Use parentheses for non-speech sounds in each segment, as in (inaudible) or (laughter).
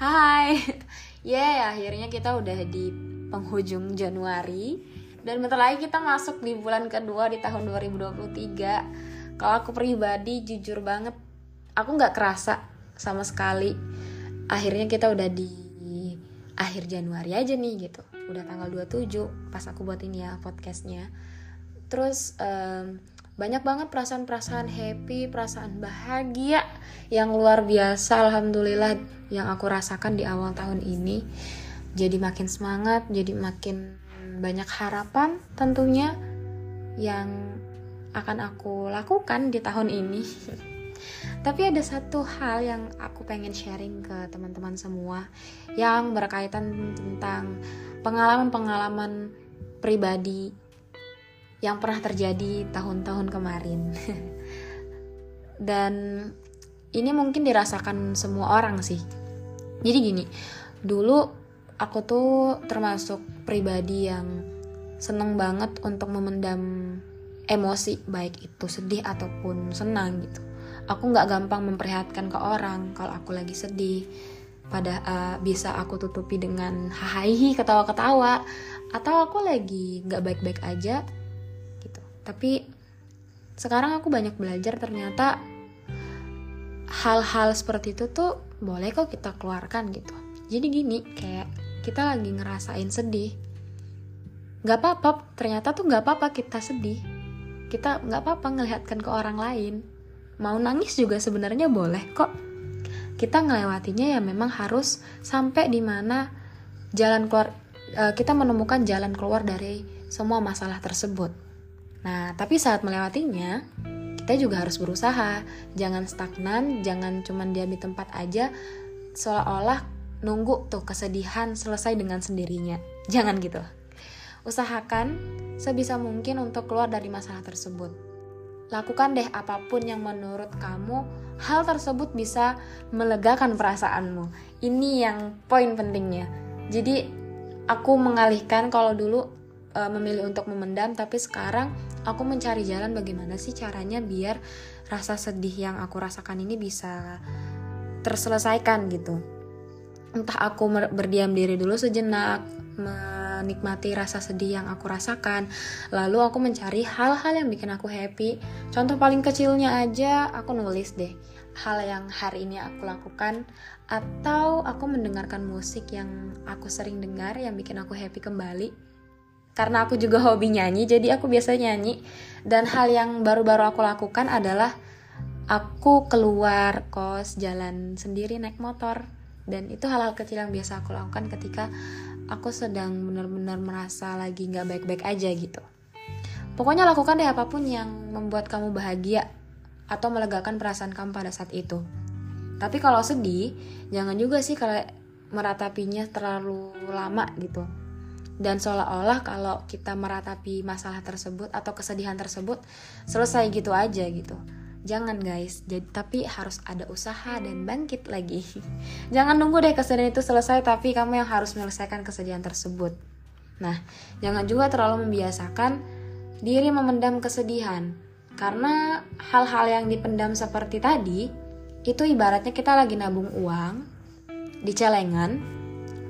Hai, (laughs) yeah, akhirnya kita udah di penghujung Januari. Dan bentar lagi kita masuk di bulan kedua di tahun 2023 Kalau aku pribadi jujur banget Aku gak kerasa sama sekali. Akhirnya kita udah di akhir Januari aja nih gitu. Udah tanggal 27 pas aku buat ini ya podcastnya. Terus um, banyak banget perasaan-perasaan happy, perasaan bahagia yang luar biasa alhamdulillah yang aku rasakan di awal tahun ini. Jadi makin semangat, jadi makin banyak harapan tentunya yang akan aku lakukan di tahun ini. (laughs) Tapi ada satu hal yang aku pengen sharing ke teman-teman semua yang berkaitan tentang pengalaman-pengalaman pribadi yang pernah terjadi tahun-tahun kemarin. (laughs) Dan ini mungkin dirasakan semua orang sih. Jadi gini, dulu aku tuh termasuk pribadi yang seneng banget untuk memendam emosi baik itu sedih ataupun senang gitu. Aku nggak gampang memperlihatkan ke orang kalau aku lagi sedih. Pada uh, bisa aku tutupi dengan hahaha ketawa-ketawa atau aku lagi nggak baik-baik aja tapi sekarang aku banyak belajar ternyata hal-hal seperti itu tuh boleh kok kita keluarkan gitu. Jadi gini kayak kita lagi ngerasain sedih. Nggak apa-apa ternyata tuh nggak apa-apa kita sedih. Kita nggak apa-apa ngelihatkan ke orang lain. Mau nangis juga sebenarnya boleh kok. Kita ngelewatinya ya memang harus sampai di mana jalan keluar eh, kita menemukan jalan keluar dari semua masalah tersebut Nah, tapi saat melewatinya, kita juga harus berusaha. Jangan stagnan, jangan cuma diam di tempat aja, seolah-olah nunggu tuh kesedihan selesai dengan sendirinya. (laughs) Jangan gitu. Usahakan sebisa mungkin untuk keluar dari masalah tersebut. Lakukan deh apa pun yang menurut kamu hal tersebut bisa melegakan perasaanmu. Ini yang poin pentingnya. Jadi aku mengalihkan kalau dulu e, memilih untuk memendam tapi sekarang aku mencari jalan bagaimana sih caranya biar rasa sedih yang aku rasakan ini bisa terselesaikan gitu. Entah aku berdiam diri dulu sejenak menikmati rasa sedih yang aku rasakan lalu aku mencari hal-hal yang bikin aku happy. Contoh paling kecilnya aja aku nulis deh hal yang hari ini aku lakukan atau aku mendengarkan musik yang aku sering dengar yang bikin aku happy kembali karena aku juga hobi nyanyi jadi aku biasa nyanyi. Dan hal yang baru-baru aku lakukan adalah aku keluar kos jalan sendiri naik motor. Dan itu hal-hal kecil yang biasa aku lakukan ketika aku sedang benar-benar merasa lagi nggak baik-baik aja gitu. Pokoknya lakukan deh apa pun yang membuat kamu bahagia atau melegakan perasaan kamu pada saat itu. Tapi kalau sedih jangan juga sih kalau meratapinya terlalu lama gitu dan seolah-olah kalau kita meratapi masalah tersebut atau kesedihan tersebut selesai gitu aja gitu. Jangan guys. Jadi tapi harus ada usaha dan bangkit lagi. (laughs) Jangan nunggu deh kesedihan itu selesai tapi kamu yang harus menyelesaikan kesedihan tersebut. Nah jangan juga terlalu membiasakan diri memendam kesedihan. Karena hal-hal yang dipendam seperti tadi itu ibaratnya kita lagi nabung uang di celengan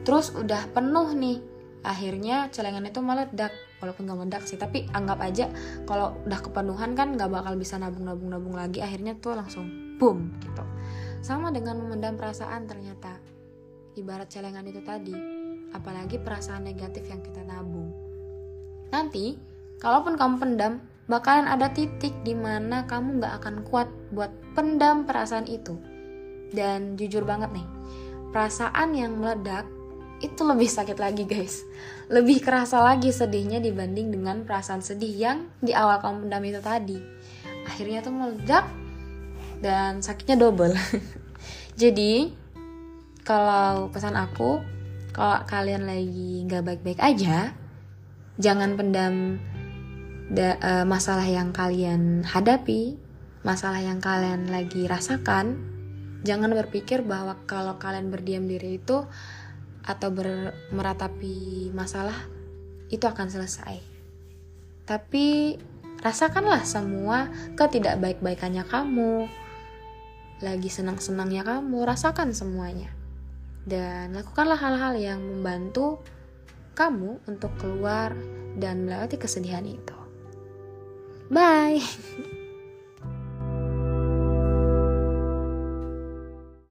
terus udah penuh nih akhirnya celengan itu meledak walaupun gak meledak sih tapi anggap aja kalau udah kepenuhan kan gak bakal bisa nabung nabung nabung lagi. Akhirnya tuh langsung boom gitu. Sama dengan memendam perasaan ternyata. Ibarat celengan itu tadi apalagi perasaan negatif yang kita nabung. Nanti kalaupun kamu pendam bakalan ada titik di mana kamu gak akan kuat buat pendam perasaan itu. Dan jujur banget nih perasaan yang meledak itu lebih sakit lagi guys. Lebih kerasa lagi sedihnya dibanding dengan perasaan sedih yang di awal kamu pendam itu tadi. Akhirnya tuh meledak dan sakitnya double. (laughs) Jadi kalau pesan aku kalau kalian lagi nggak baik-baik aja jangan pendam da, uh, masalah yang kalian hadapi masalah yang kalian lagi rasakan. Jangan berpikir bahwa kalau kalian berdiam diri itu atau ber, meratapi masalah itu akan selesai. Tapi rasakanlah semua ketidakbaik-baikannya kamu. Lagi senang-senangnya kamu, rasakan semuanya. dan lakukanlah hal-hal yang membantu kamu untuk keluar dan melewati kesedihan itu. Bye. (laughs)